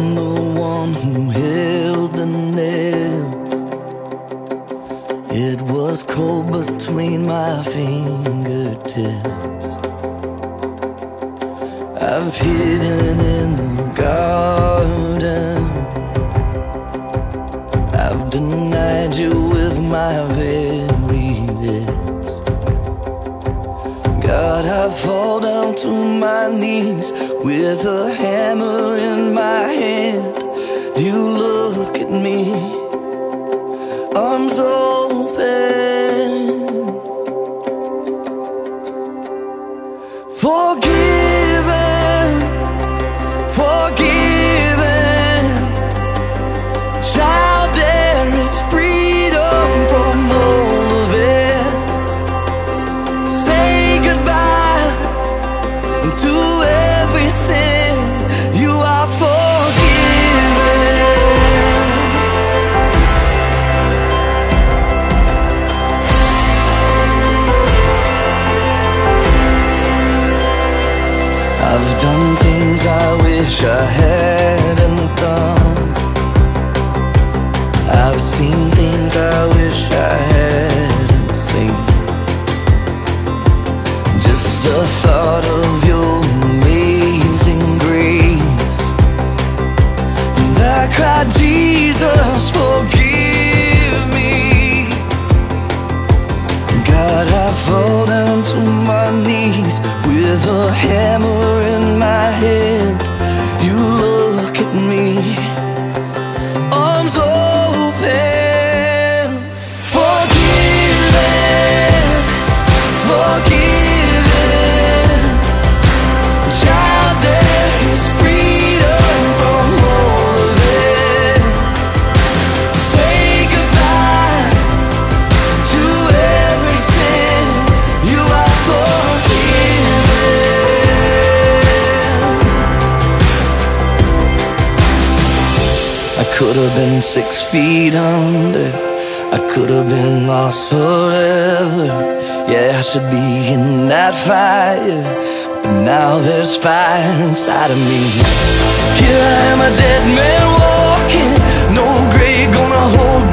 I'm the one who held the nail. It was cold between my fingertips. I've hidden in the garden. I've denied you with my very lips. God, I fall down to my knees with a hammer in my hand. You look at me, arms open. I've things I wish I hadn't done. I've seen things I wish I hadn't seen. Just the thought of your amazing grace. And I cried, Jesus, forgive me. God, I fall down to my knees with a hammer could have been six feet under. I could have been lost forever. Yeah, I should be in that fire. But now there's fire inside of me. Here I am, a dead man walking. No grave gonna hold